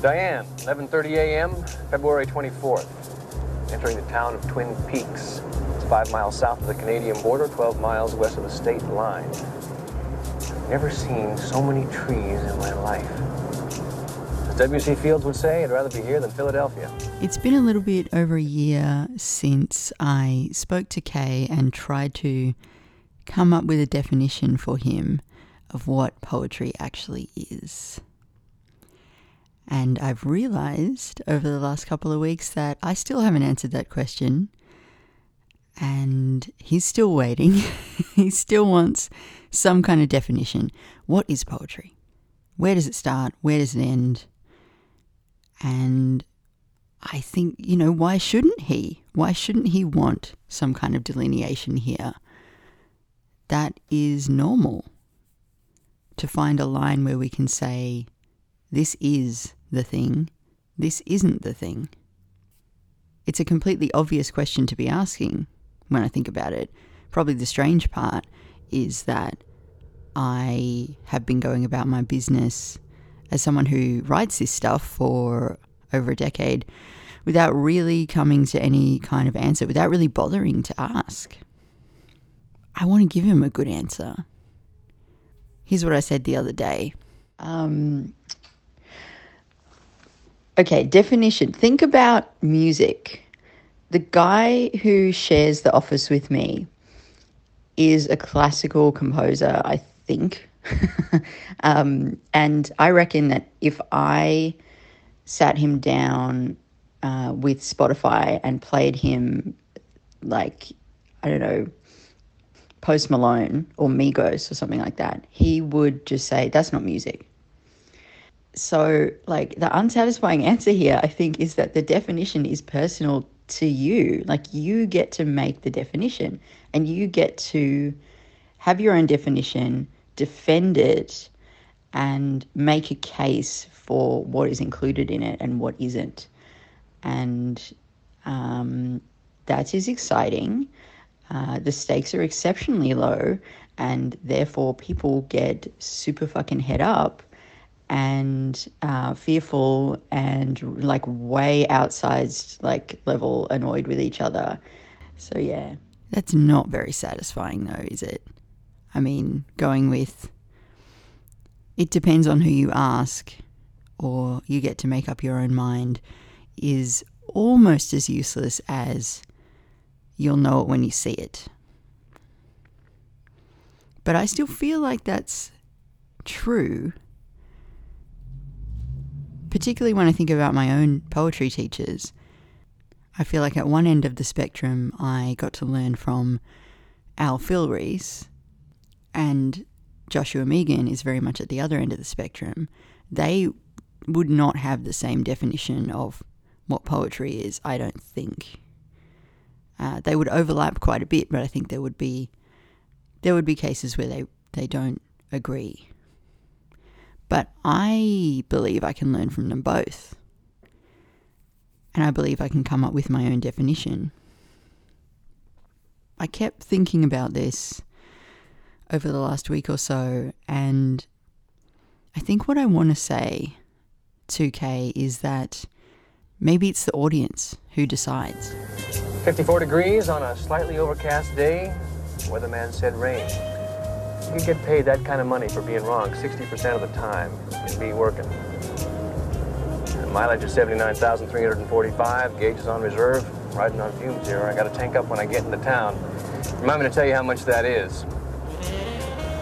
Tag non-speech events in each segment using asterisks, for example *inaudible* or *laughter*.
Diane, 11:30 a.m., February 24th. Entering the town of Twin Peaks. It's five miles south of the Canadian border, 12 miles west of the state line. I've Never seen so many trees in my life. As W.C. Fields would say, I'd rather be here than Philadelphia. It's been a little bit over a year since I spoke to Kay and tried to come up with a definition for him of what poetry actually is. And I've realized over the last couple of weeks that I still haven't answered that question. And he's still waiting. *laughs* he still wants some kind of definition. What is poetry? Where does it start? Where does it end? And I think, you know, why shouldn't he? Why shouldn't he want some kind of delineation here? That is normal to find a line where we can say, this is the thing, this isn't the thing. It's a completely obvious question to be asking when I think about it. Probably the strange part is that I have been going about my business as someone who writes this stuff for over a decade without really coming to any kind of answer, without really bothering to ask. I want to give him a good answer. Here's what I said the other day. Um, okay, definition. Think about music. The guy who shares the office with me is a classical composer, I think. *laughs* um, and I reckon that if I sat him down uh, with Spotify and played him, like, I don't know, Post Malone or Migos or something like that, he would just say, That's not music. So, like, the unsatisfying answer here, I think, is that the definition is personal to you. Like, you get to make the definition and you get to have your own definition, defend it, and make a case for what is included in it and what isn't. And um, that is exciting. Uh, the stakes are exceptionally low, and therefore people get super fucking head up and uh, fearful and like way outsized like level annoyed with each other. So yeah. That's not very satisfying though, is it? I mean, going with it depends on who you ask or you get to make up your own mind is almost as useless as you'll know it when you see it. But I still feel like that's true particularly when I think about my own poetry teachers, I feel like at one end of the spectrum, I got to learn from Al Filreis, and Joshua Mehigan is very much at the other end of the spectrum. They would not have the same definition of what poetry is, I don't think. Uh, they would overlap quite a bit, but I think there would be there would be cases where they, they don't agree. But I believe I can learn from them both. And I believe I can come up with my own definition. I kept thinking about this over the last week or so, and I think what I want to say to Kay is that maybe it's the audience who decides. 54 degrees on a slightly overcast day. Weatherman said rain. You get paid that kind of money for being wrong 60% of the time. You'd be working. The mileage is 79,345. Gauge is on reserve. Riding on fumes here. I got to tank up when I get into town. Remind me to tell you how much that is.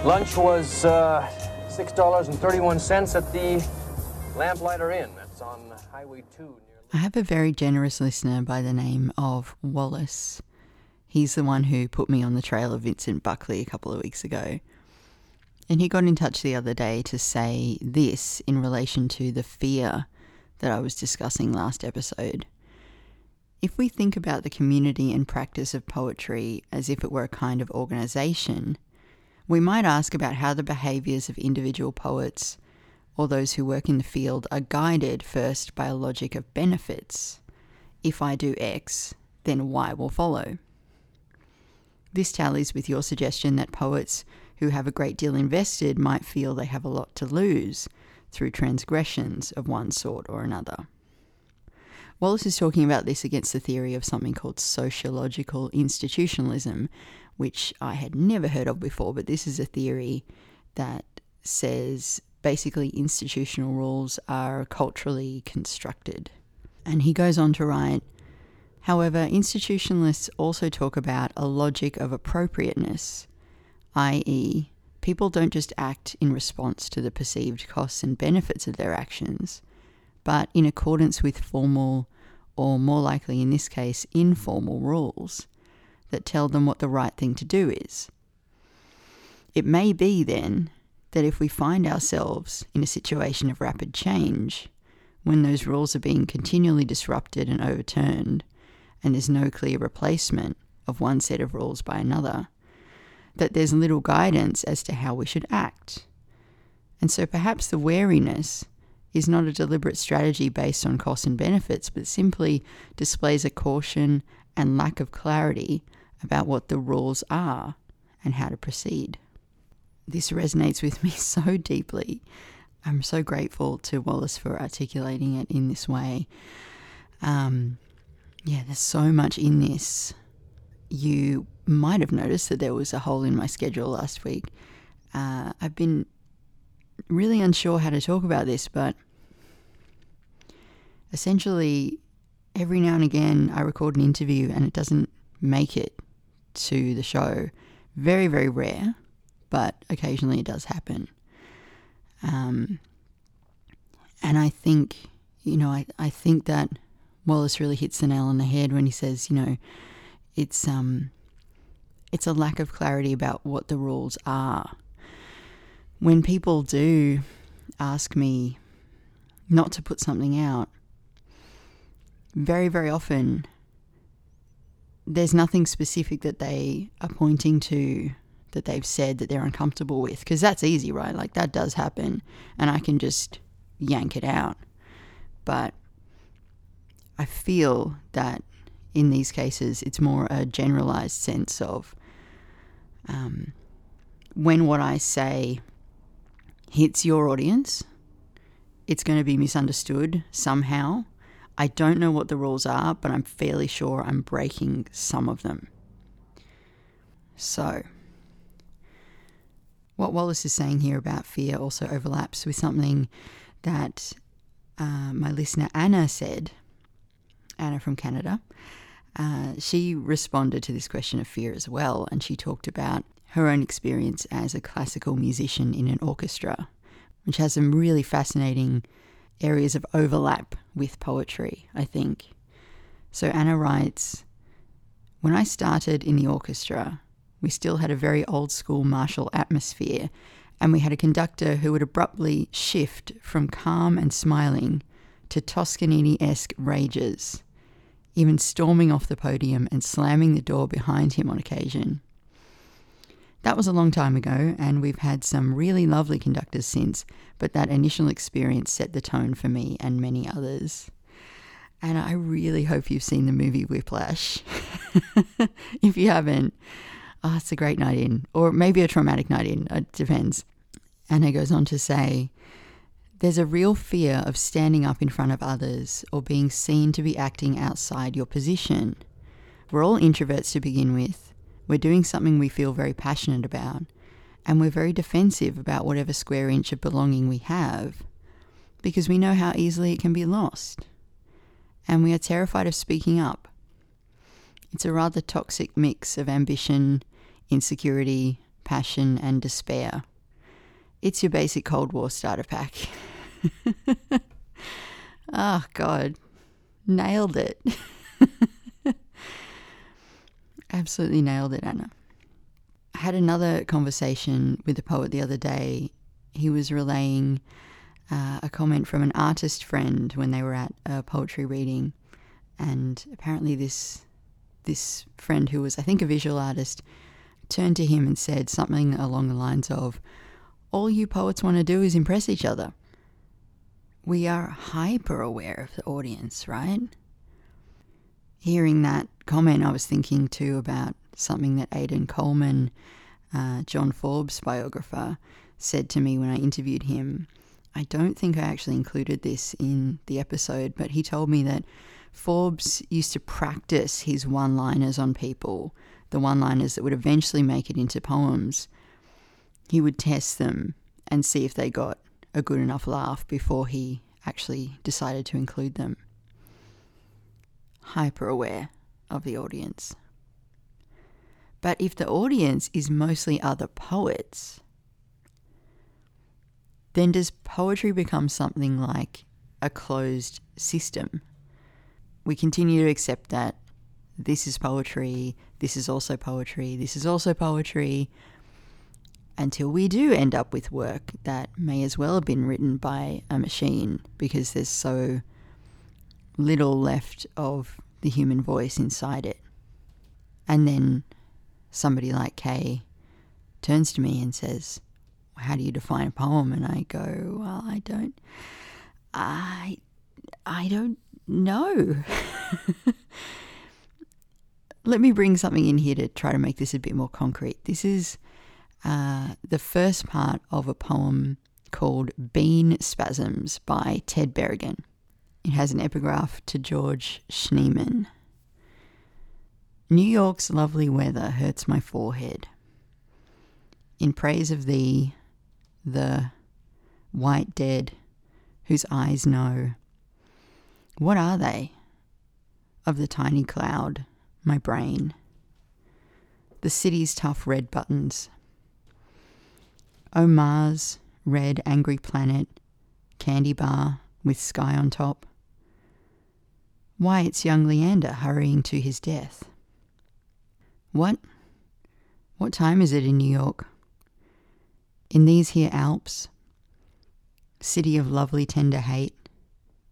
Lunch was uh, $6.31 at the Lamplighter Inn. That's on Highway 2. Near... I have a very generous listener by the name of Wallace. He's the one who put me on the trail of Vincent Buckley a couple of weeks ago. And he got in touch the other day to say this in relation to the fear that I was discussing last episode. If we think about the community and practice of poetry as if it were a kind of organisation, we might ask about how the behaviours of individual poets or those who work in the field are guided first by a logic of benefits. If I do X, then Y will follow. This tallies with your suggestion that poets who have a great deal invested might feel they have a lot to lose through transgressions of one sort or another. Wallace is talking about this against the theory of something called sociological institutionalism, which I had never heard of before, but this is a theory that says basically institutional rules are culturally constructed. And he goes on to write However, institutionalists also talk about a logic of appropriateness, i.e., people don't just act in response to the perceived costs and benefits of their actions, but in accordance with formal, or more likely in this case, informal rules that tell them what the right thing to do is. It may be then that if we find ourselves in a situation of rapid change, when those rules are being continually disrupted and overturned, and there's no clear replacement of one set of rules by another, that there's little guidance as to how we should act. And so perhaps the wariness is not a deliberate strategy based on costs and benefits, but simply displays a caution and lack of clarity about what the rules are and how to proceed. This resonates with me *laughs* so deeply. I'm so grateful to Wallace for articulating it in this way. Um, yeah, there's so much in this. You might have noticed that there was a hole in my schedule last week. Uh, I've been really unsure how to talk about this, but essentially, every now and again, I record an interview and it doesn't make it to the show. Very, very rare, but occasionally it does happen. Um, and I think, you know, I, I think that Wallace really hits the nail on the head when he says, you know, it's um, it's a lack of clarity about what the rules are. When people do ask me not to put something out, very, very often there's nothing specific that they are pointing to that they've said that they're uncomfortable with because that's easy, right? Like that does happen and I can just yank it out. But I feel that in these cases, it's more a generalized sense of um, when what I say hits your audience, it's going to be misunderstood somehow. I don't know what the rules are, but I'm fairly sure I'm breaking some of them. So, what Wallace is saying here about fear also overlaps with something that uh, my listener Anna said Anna from Canada, uh, she responded to this question of fear as well, and she talked about her own experience as a classical musician in an orchestra, which has some really fascinating areas of overlap with poetry, I think. So Anna writes When I started in the orchestra, we still had a very old school martial atmosphere, and we had a conductor who would abruptly shift from calm and smiling to Toscanini esque rages even storming off the podium and slamming the door behind him on occasion. That was a long time ago, and we've had some really lovely conductors since, but that initial experience set the tone for me and many others. And I really hope you've seen the movie Whiplash. *laughs* if you haven't, oh, it's a great night in, or maybe a traumatic night in, it depends. And he goes on to say, there's a real fear of standing up in front of others or being seen to be acting outside your position. We're all introverts to begin with. We're doing something we feel very passionate about, and we're very defensive about whatever square inch of belonging we have because we know how easily it can be lost. And we are terrified of speaking up. It's a rather toxic mix of ambition, insecurity, passion, and despair. It's your basic Cold War starter pack. *laughs* oh, God. Nailed it. *laughs* Absolutely nailed it, Anna. I had another conversation with a poet the other day. He was relaying uh, a comment from an artist friend when they were at a poetry reading, and apparently this this friend who was, I think, a visual artist, turned to him and said something along the lines of, all you poets want to do is impress each other. We are hyper aware of the audience, right? Hearing that comment, I was thinking too about something that Aidan Coleman, uh, John Forbes' biographer, said to me when I interviewed him. I don't think I actually included this in the episode, but he told me that Forbes used to practice his one liners on people, the one liners that would eventually make it into poems. He would test them and see if they got a good enough laugh before he actually decided to include them. Hyper aware of the audience. But if the audience is mostly other poets, then does poetry become something like a closed system? We continue to accept that this is poetry, this is also poetry, this is also poetry, until we do end up with work that may as well have been written by a machine because there's so little left of the human voice inside it. And then somebody like Kay turns to me and says, How do you define a poem? And I go, Well, I don't I I don't know. *laughs* Let me bring something in here to try to make this a bit more concrete. This is uh, the first part of a poem called Bean Spasms by Ted Berrigan. It has an epigraph to George Schneemann. New York's lovely weather hurts my forehead. In praise of thee, the white dead, whose eyes know. What are they? Of the tiny cloud, my brain. The city's tough red buttons. Oh Mars, red angry planet, candy bar with sky on top. Why, it's young Leander hurrying to his death. What? What time is it in New York? In these here Alps, city of lovely tender hate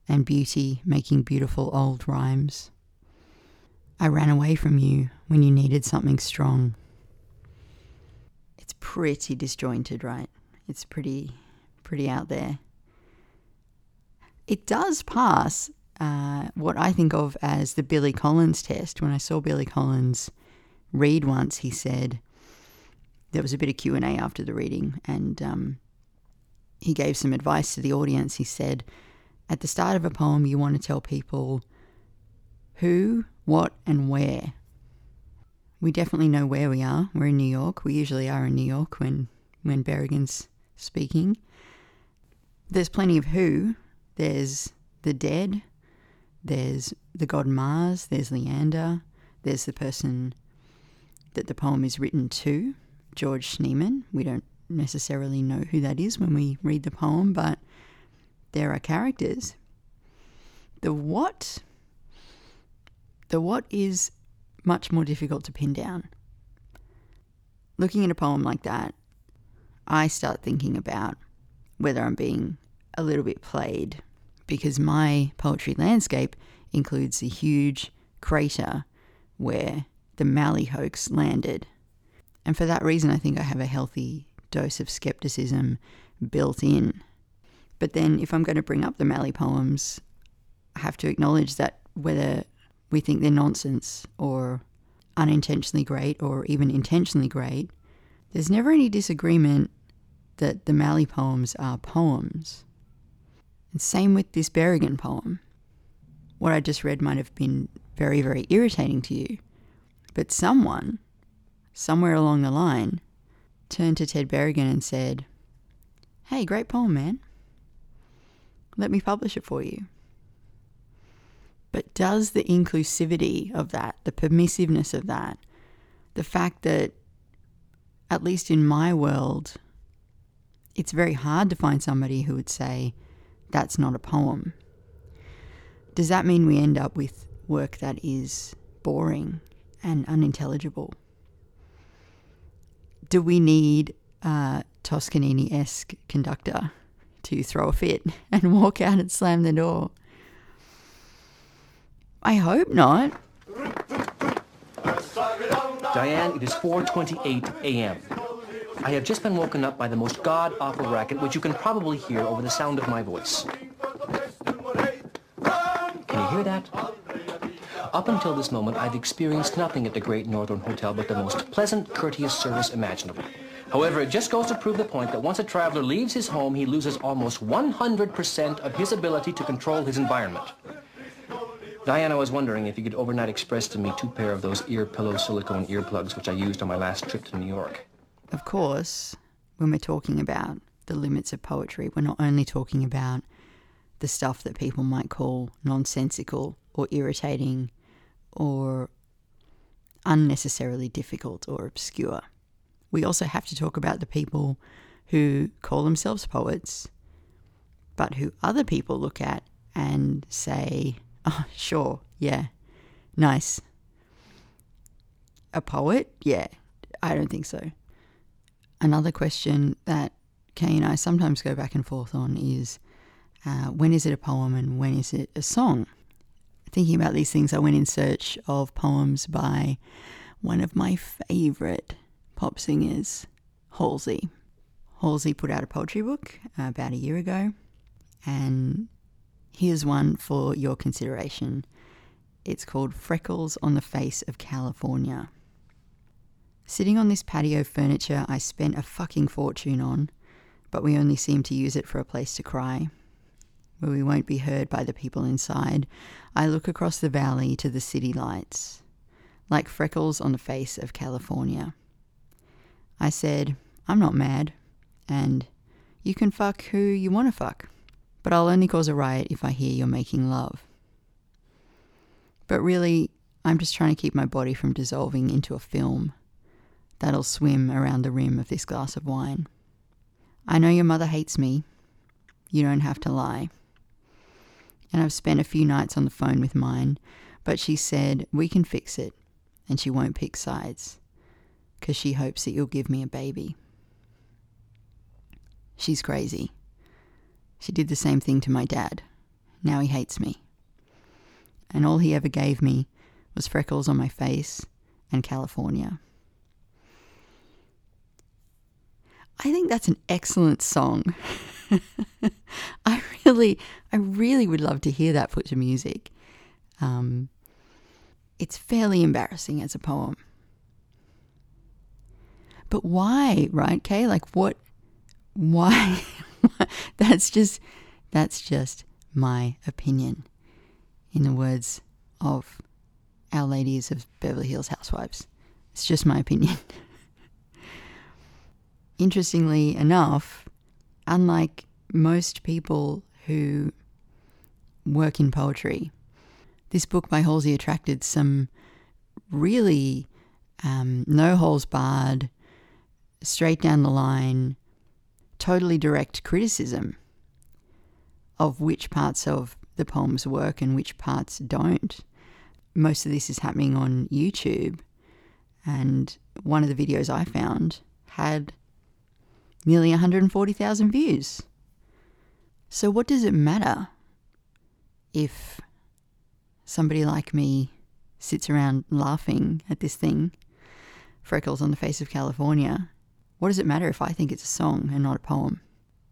and beauty making beautiful old rhymes. I ran away from you when you needed something strong. Pretty disjointed, right? It's pretty, pretty out there. It does pass uh, what I think of as the Billy Collins test. When I saw Billy Collins read once, he said there was a bit of Q and A after the reading, and um, he gave some advice to the audience. He said, at the start of a poem, you want to tell people who, what, and where. We definitely know where we are. We're in New York. We usually are in New York when when Berrigan's speaking. There's plenty of who. There's the dead. There's the god Mars. There's Leander. There's the person that the poem is written to, George Schneemann. We don't necessarily know who that is when we read the poem, but there are characters. The what, the what is much more difficult to pin down. Looking at a poem like that, I start thinking about whether I'm being a little bit played because my poetry landscape includes a huge crater where the Malley hoax landed. And for that reason, I think I have a healthy dose of skepticism built in. But then, if I'm going to bring up the Malley poems, I have to acknowledge that whether we think they're nonsense or unintentionally great or even intentionally great, there's never any disagreement that the Malley poems are poems. And same with this Berrigan poem. What I just read might have been very, very irritating to you, but someone, somewhere along the line, turned to Ted Berrigan and said, Hey, great poem, man. Let me publish it for you. But does the inclusivity of that, the permissiveness of that, the fact that, at least in my world, it's very hard to find somebody who would say, that's not a poem. Does that mean we end up with work that is boring and unintelligible? Do we need a Toscanini esque conductor to throw a fit *laughs* and walk out and slam the door? I hope not. Diane, it is 4:28 a.m. I have just been woken up by the most god-awful racket, which you can probably hear over the sound of my voice. Can you hear that? Up until this moment, I've experienced nothing at the Great Northern Hotel but the most pleasant, courteous service imaginable. However, it just goes to prove the point that once a traveler leaves his home, he loses almost 100% of his ability to control his environment. Diana was wondering if you could overnight express to me two pair of those ear pillow silicone earplugs which I used on my last trip to New York. Of course, when we're talking about the limits of poetry, we're not only talking about the stuff that people might call nonsensical or irritating or unnecessarily difficult or obscure. We also have to talk about the people who call themselves poets, but who other people look at and say, oh, sure, yeah, nice. A poet? Yeah, I don't think so. Another question that Kay and I sometimes go back and forth on is uh, when is it a poem and when is it a song? Thinking about these things, I went in search of poems by one of my favourite pop singers, Halsey. Halsey put out a poetry book uh, about a year ago, and here's one for your consideration. It's called Freckles on the Face of California. Sitting on this patio furniture I spent a fucking fortune on, but we only seem to use it for a place to cry where we won't be heard by the people inside, I look across the valley to the city lights, like freckles on the face of California. I said, I'm not mad, and you can fuck who you want to fuck, but I'll only cause a riot if I hear you're making love. But really, I'm just trying to keep my body from dissolving into a film that'll swim around the rim of this glass of wine. I know your mother hates me. You don't have to lie and I've spent a few nights on the phone with mine, but she said we can fix it and she won't pick sides because she hopes that you'll give me a baby. She's crazy. She did the same thing to my dad. Now he hates me. And all he ever gave me was freckles on my face and California. I think that's an excellent song. *laughs* I really, I really would love to hear that put to music. Um, it's fairly embarrassing as a poem. But why, right, Kay? Like, what? Why? *laughs* *laughs* that's just, that's just my opinion. In the words of our ladies of Beverly Hills Housewives, it's just my opinion. *laughs* Interestingly enough, unlike most people who work in poetry, this book by Halsey attracted some really um, no holes barred, straight down the line, totally direct criticism of which parts of the poems work and which parts don't. Most of this is happening on YouTube, and one of the videos I found had nearly 140,000 views. So, what does it matter if somebody like me sits around laughing at this thing, Freckles on the Face of California? What does it matter if I think it's a song and not a poem?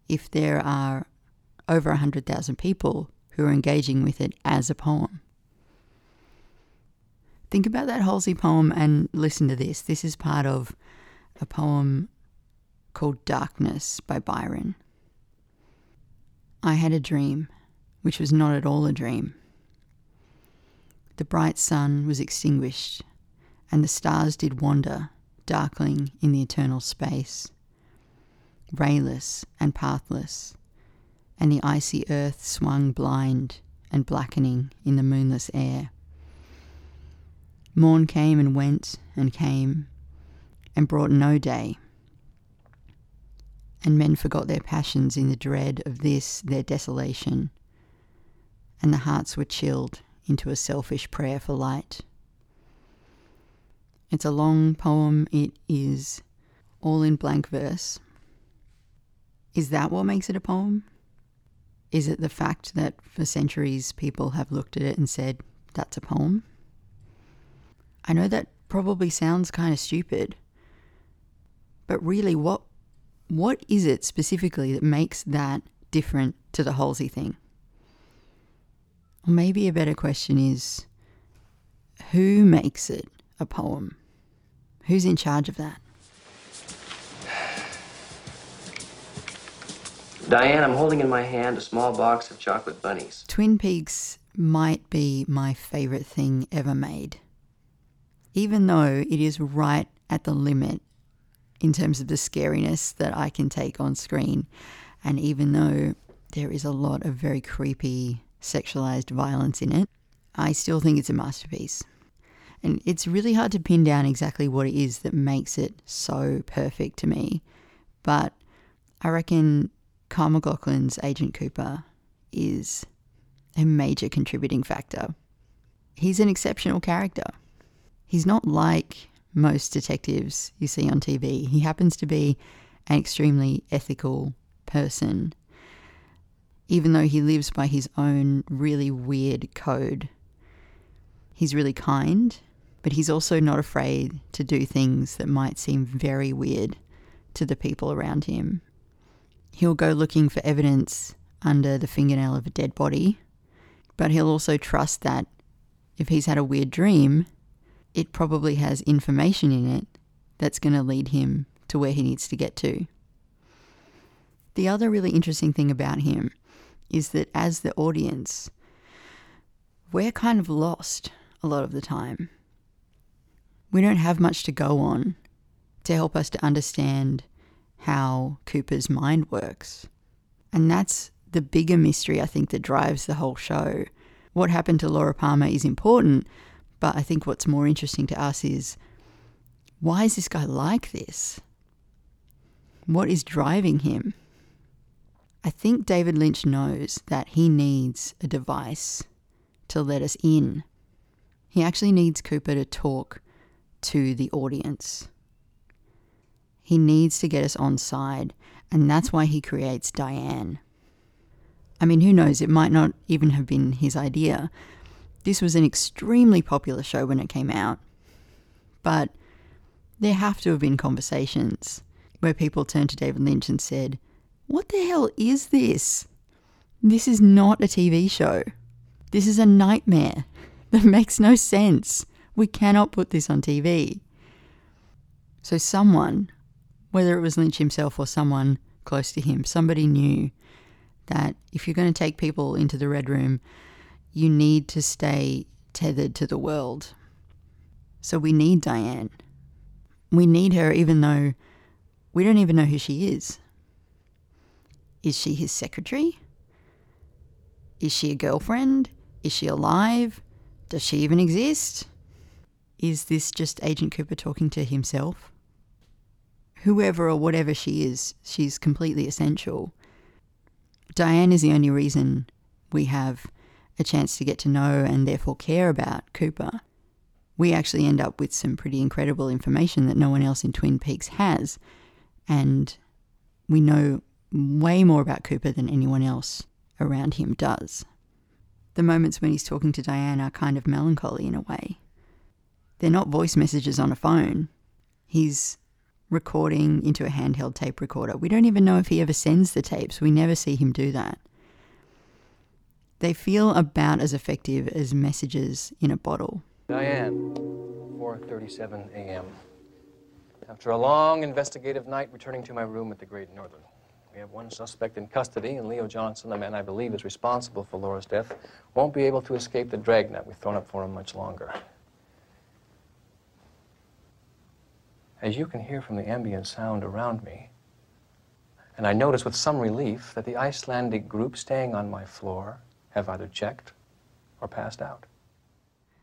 If there are over 100,000 people who are engaging with it as a poem. Think about that Halsey poem and listen to this. This is part of a poem called Darkness by Byron. I had a dream, which was not at all a dream. The bright sun was extinguished, and the stars did wander, darkling in the eternal space, rayless and pathless, and the icy earth swung blind and blackening in the moonless air. Morn came and went and came, and brought no day and men forgot their passions in the dread of this, their desolation, and the hearts were chilled into a selfish prayer for light. It's a long poem, it is all in blank verse. Is that what makes it a poem? Is it the fact that for centuries people have looked at it and said, that's a poem? I know that probably sounds kind of stupid, but really, what what is it specifically that makes that different to the Halsey thing? Or maybe a better question is who makes it a poem? Who's in charge of that? Diane, I'm holding in my hand a small box of chocolate bunnies. Twin Peaks might be my favourite thing ever made. Even though it is right at the limit in terms of the scariness that I can take on screen, and even though there is a lot of very creepy sexualized violence in it, I still think it's a masterpiece. And it's really hard to pin down exactly what it is that makes it so perfect to me. But I reckon Kyle MacLachlan's Agent Cooper is a major contributing factor. He's an exceptional character. He's not like most detectives you see on TV. He happens to be an extremely ethical person, even though he lives by his own really weird code. He's really kind, but he's also not afraid to do things that might seem very weird to the people around him. He'll go looking for evidence under the fingernail of a dead body, but he'll also trust that if he's had a weird dream, it probably has information in it that's going to lead him to where he needs to get to. The other really interesting thing about him is that as the audience, we're kind of lost a lot of the time. We don't have much to go on to help us to understand how Cooper's mind works. And that's the bigger mystery, I think, that drives the whole show. What happened to Laura Palmer is important, but I think what's more interesting to us is why is this guy like this? What is driving him? I think David Lynch knows that he needs a device to let us in. He actually needs Cooper to talk to the audience. He needs to get us on side, and that's why he creates Diane. I mean, who knows, it might not even have been his idea. This was an extremely popular show when it came out, but there have to have been conversations where people turned to David Lynch and said, What the hell is this? This is not a TV show. This is a nightmare *laughs* that makes no sense. We cannot put this on TV. So, someone whether it was Lynch himself or someone close to him, somebody knew that if you're going to take people into the Red Room, you need to stay tethered to the world. So we need Diane. We need her even though we don't even know who she is. Is she his secretary? Is she a girlfriend? Is she alive? Does she even exist? Is this just Agent Cooper talking to himself? whoever or whatever she is, she's completely essential. Diane is the only reason we have a chance to get to know and therefore care about Cooper. We actually end up with some pretty incredible information that no one else in Twin Peaks has, and we know way more about Cooper than anyone else around him does. The moments when he's talking to Diane are kind of melancholy in a way. They're not voice messages on a phone. He's recording into a handheld tape recorder. We don't even know if he ever sends the tapes. We never see him do that. They feel about as effective as messages in a bottle. Diane, 4:37 a.m. After a long investigative night, returning to my room at the Great Northern. We have one suspect in custody, and Leo Johnson, the man I believe is responsible for Laura's death, won't be able to escape the dragnet we've thrown up for him much longer. As you can hear from the ambient sound around me. And I notice with some relief that the Icelandic group staying on my floor have either checked or passed out.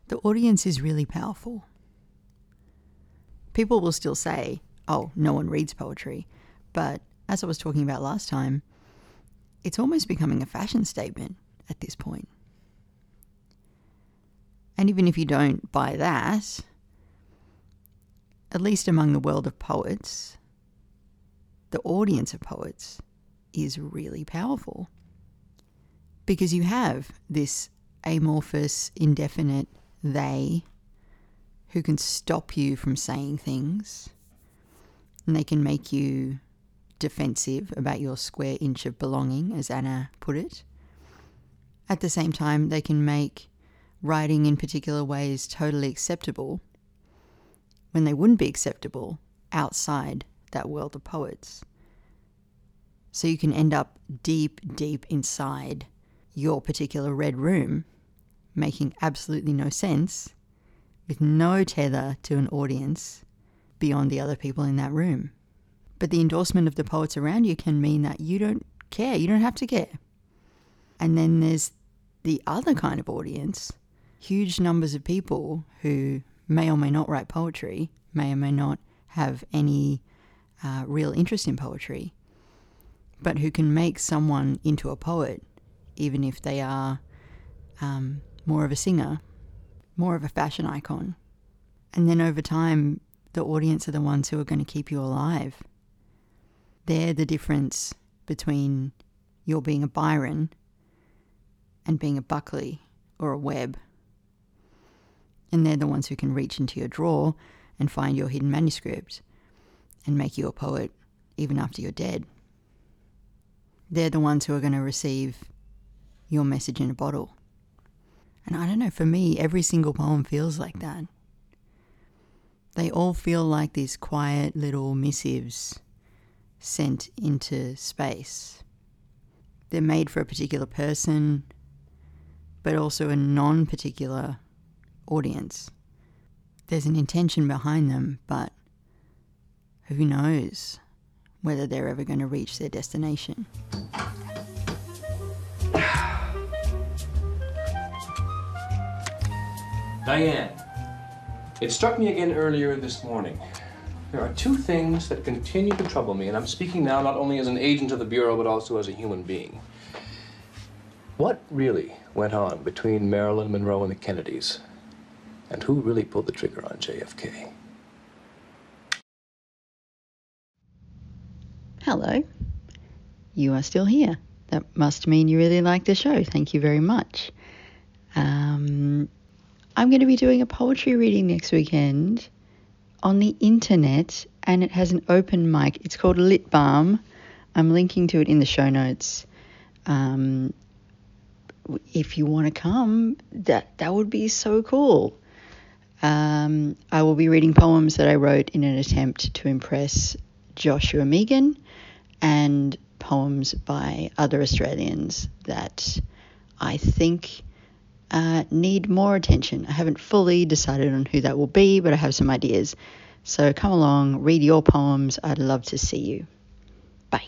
The audience is really powerful. People will still say, oh, no one reads poetry. But as I was talking about last time, it's almost becoming a fashion statement at this point. And even if you don't buy that, at least among the world of poets, the audience of poets is really powerful. Because you have this amorphous, indefinite they who can stop you from saying things and they can make you defensive about your square inch of belonging, as Anna put it. At the same time, they can make writing in particular ways totally acceptable when they wouldn't be acceptable outside that world of poets. So you can end up deep, deep inside your particular red room, making absolutely no sense, with no tether to an audience beyond the other people in that room. But the endorsement of the poets around you can mean that you don't care, you don't have to care. And then there's the other kind of audience huge numbers of people who may or may not write poetry, may or may not have any uh, real interest in poetry, but who can make someone into a poet, even if they are um, more of a singer, more of a fashion icon. And then over time, the audience are the ones who are going to keep you alive. They're the difference between your being a Byron and being a Buckley or a Webb. And they're the ones who can reach into your drawer and find your hidden manuscript and make you a poet even after you're dead. They're the ones who are going to receive your message in a bottle. And I don't know, for me, every single poem feels like that. They all feel like these quiet little missives sent into space. They're made for a particular person, but also a non particular audience. There's an intention behind them, but who knows whether they're ever going to reach their destination. *sighs* Diane, it struck me again earlier this morning. There are two things that continue to trouble me, and I'm speaking now not only as an agent of the Bureau, but also as a human being. What really went on between Marilyn Monroe and the Kennedys? And who really pulled the trigger on JFK? Hello. You are still here. That must mean you really like the show. Thank you very much. Um, I'm going to be doing a poetry reading next weekend on the internet, and it has an open mic. It's called Lit Balm. I'm linking to it in the show notes. Um, if you want to come, that that would be so cool. Um, I will be reading poems that I wrote in an attempt to impress Joshua Mehigan and poems by other Australians that I think uh, need more attention. I haven't fully decided on who that will be, but I have some ideas. So come along, read your poems. I'd love to see you. Bye.